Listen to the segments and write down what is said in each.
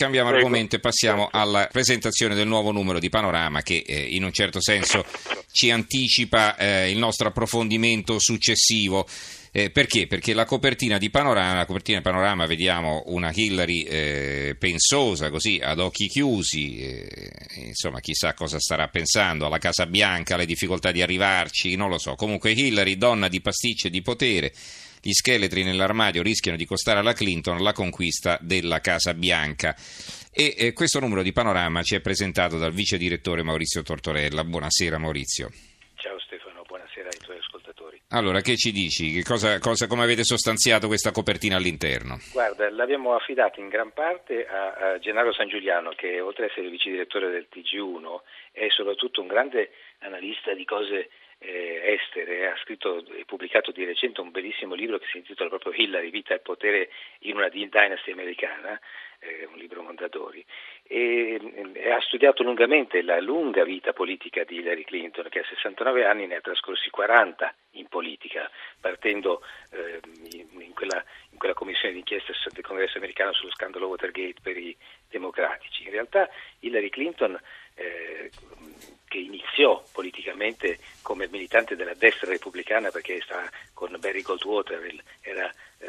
Cambiamo Prego. argomento e passiamo alla presentazione del nuovo numero di Panorama che eh, in un certo senso ci anticipa eh, il nostro approfondimento successivo. Eh, perché? Perché la copertina di Panorama, la copertina di Panorama vediamo una Hillary eh, pensosa, così ad occhi chiusi, eh, insomma chissà cosa starà pensando, alla Casa Bianca, alle difficoltà di arrivarci, non lo so. Comunque Hillary, donna di pasticcio e di potere, gli scheletri nell'armadio rischiano di costare alla Clinton la conquista della Casa Bianca. E eh, questo numero di panorama ci è presentato dal vice direttore Maurizio Tortorella. Buonasera Maurizio. Allora, che ci dici? Cosa, cosa, come avete sostanziato questa copertina all'interno? Guarda, l'abbiamo affidata in gran parte a, a Gennaro San Giuliano, che oltre ad essere vice direttore del TG1 è soprattutto un grande analista di cose eh, estere, ha scritto e pubblicato di recente un bellissimo libro che si intitola proprio Hillary, vita e potere in una dynasty americana, eh, un libro Mondadori, e, e, ha studiato lungamente la lunga vita politica di Hillary Clinton, che a 69 anni ne ha trascorsi 40 in politica, partendo eh, in, quella, in, quella, commissione d'inchiesta del Congresso americano sullo scandalo Watergate per i democratici. In realtà Hillary Clinton eh, iniziò politicamente come militante della destra repubblicana perché stava con Barry Goldwater, era eh,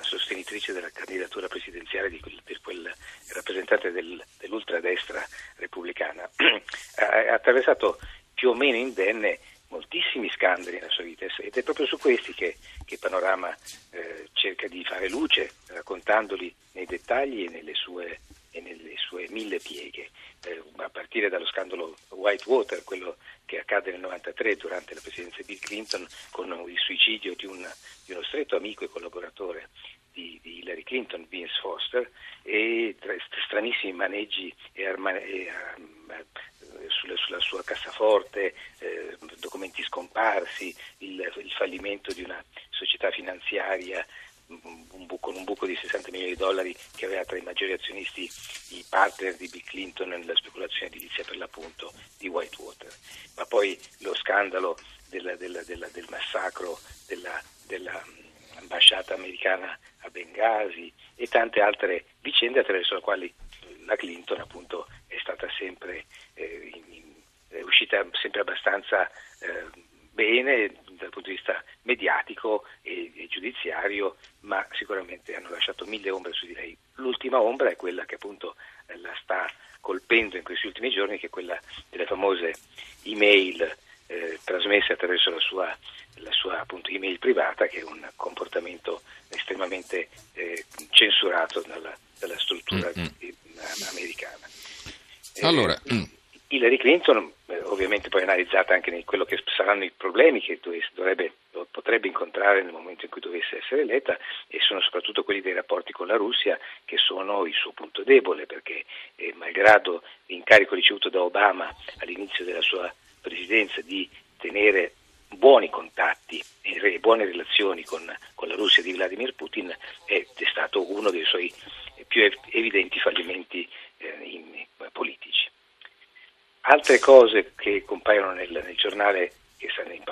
sostenitrice della candidatura presidenziale di quel, di quel rappresentante del, dell'ultradestra repubblicana. ha attraversato più o meno indenne moltissimi scandali nella sua vita ed è proprio su questi che, che Panorama eh, cerca di fare luce, raccontandoli nei dettagli e nelle sue, e nelle sue mille pieghe. Eh, a partire dallo scandalo Whitewater, quello che accade nel 1993 durante la presidenza di Bill Clinton con il suicidio di, un, di uno stretto amico e collaboratore di, di, Hillary Clinton, Vince Foster, e stranissimi maneggi e arma, e, um, sulla, sulla, sua cassaforte, eh, documenti scomparsi, il, il fallimento di una società finanziaria un con un buco di 60 milioni di dollari che aveva tra i maggiori azionisti i partner di Bill Clinton nella speculazione edilizia per l'appunto di Whitewater. Ma poi lo scandalo della, della, della, del massacro dell'ambasciata americana a Benghazi e tante altre vicende attraverso le quali la Clinton appunto è stata sempre eh, in, è uscita sempre abbastanza eh, bene dal punto di vista mediatico e, e, giudiziario, ma sicuramente hanno lasciato mille ombre su di lei. L'ultima ombra è quella che appunto eh, la sta colpendo in questi ultimi giorni, che è quella delle famose email eh, trasmesse attraverso la sua, la sua appunto, email privata, che è un comportamento estremamente eh, censurato dalla, dalla struttura mm-hmm. americana. Allora, eh. Hillary Clinton ovviamente poi analizzata anche in quello che saranno i problemi che dovrebbe, potrebbe incontrare nel momento in cui dovesse essere eletta e sono soprattutto quelli dei rapporti con la Russia che sono il suo punto debole perché eh, malgrado l'incarico ricevuto da Obama all'inizio della sua presidenza di tenere buoni contatti e buone relazioni con, con la Russia di Vladimir Putin è, è, stato uno dei suoi più evidenti fallimenti eh, in, politici. Altre cose che compaiono nel, nel giornale,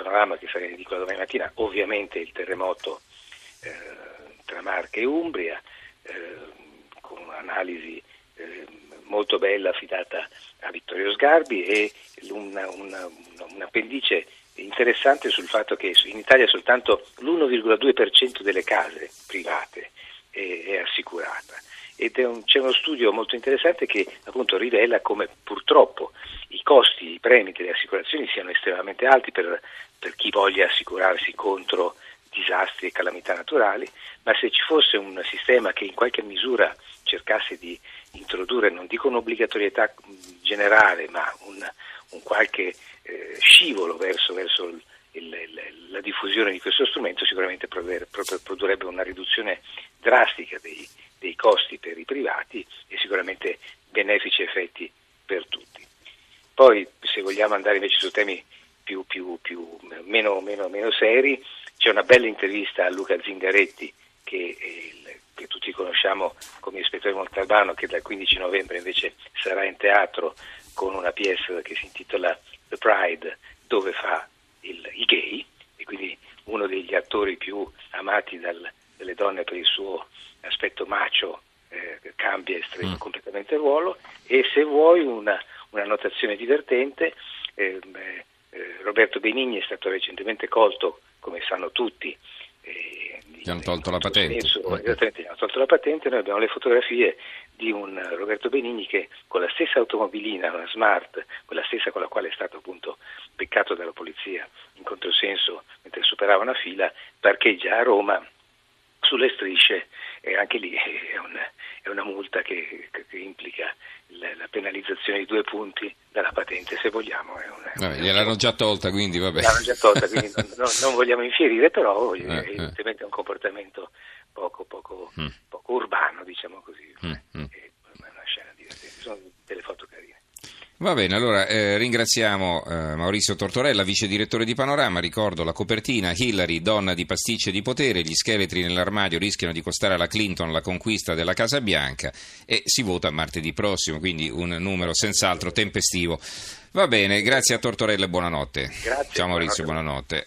panorama, che sarà in edicola domani mattina, ovviamente il terremoto eh, tra Marche e Umbria, eh, con un'analisi eh, molto bella affidata a Vittorio Sgarbi e una, una, un appendice interessante sul fatto che in Italia soltanto l'1,2% delle case private è, è assicurata. Ed un, c'è uno studio molto interessante che appunto rivela come purtroppo i costi, premi delle assicurazioni siano estremamente alti per, per chi voglia assicurarsi contro disastri e calamità naturali, ma se ci fosse un sistema che in qualche misura cercasse di introdurre, non dico un'obbligatorietà generale, ma un, un qualche eh, scivolo verso, verso il, il, la diffusione di questo strumento, sicuramente produrrebbe una riduzione drastica dei, dei costi per i privati e sicuramente benefici effetti per tutti. Poi se vogliamo andare invece su temi più, più, più, meno, meno, meno, seri, c'è una bella intervista a Luca Zingaretti che, eh, che tutti conosciamo come ispettore Montalbano che dal 15 novembre invece sarà in teatro con una pièce che si intitola The Pride dove fa il, i gay e quindi uno degli attori più amati dal, dalle donne per il suo aspetto macio eh, cambia mm. completamente il ruolo e se vuoi una, una notazione divertente, eh, Roberto Benigni è stato recentemente colto, come sanno tutti, gli hanno tolto la patente. Senso, esattamente, gli hanno tolto la patente, noi abbiamo le fotografie di un Roberto Benigni che con la stessa automobilina, una Smart, quella stessa con la quale è stato appunto beccato dalla polizia in controsenso mentre superava una fila, parcheggia a Roma sulle strisce e anche lì è, un, è una multa che, che implica la, la, penalizzazione di due punti dalla patente, se vogliamo. È una, vabbè, gliel'hanno già tolta, quindi vabbè. L'hanno già tolta, quindi non, non, non vogliamo infierire, però eh, eh. evidentemente è un comportamento poco, poco, mm. poco urbano, diciamo così. Mm, mm. È una scena divertente, sono delle foto carine. Va bene, allora eh, ringraziamo eh, Maurizio Tortorella, vice direttore di Panorama. Ricordo la copertina: Hillary, donna di pasticce di potere. Gli scheletri nell'armadio rischiano di costare alla Clinton la conquista della Casa Bianca. E si vota martedì prossimo, quindi un numero senz'altro tempestivo. Va bene, grazie a Tortorella e buonanotte. Grazie, Ciao Maurizio, buonanotte. buonanotte.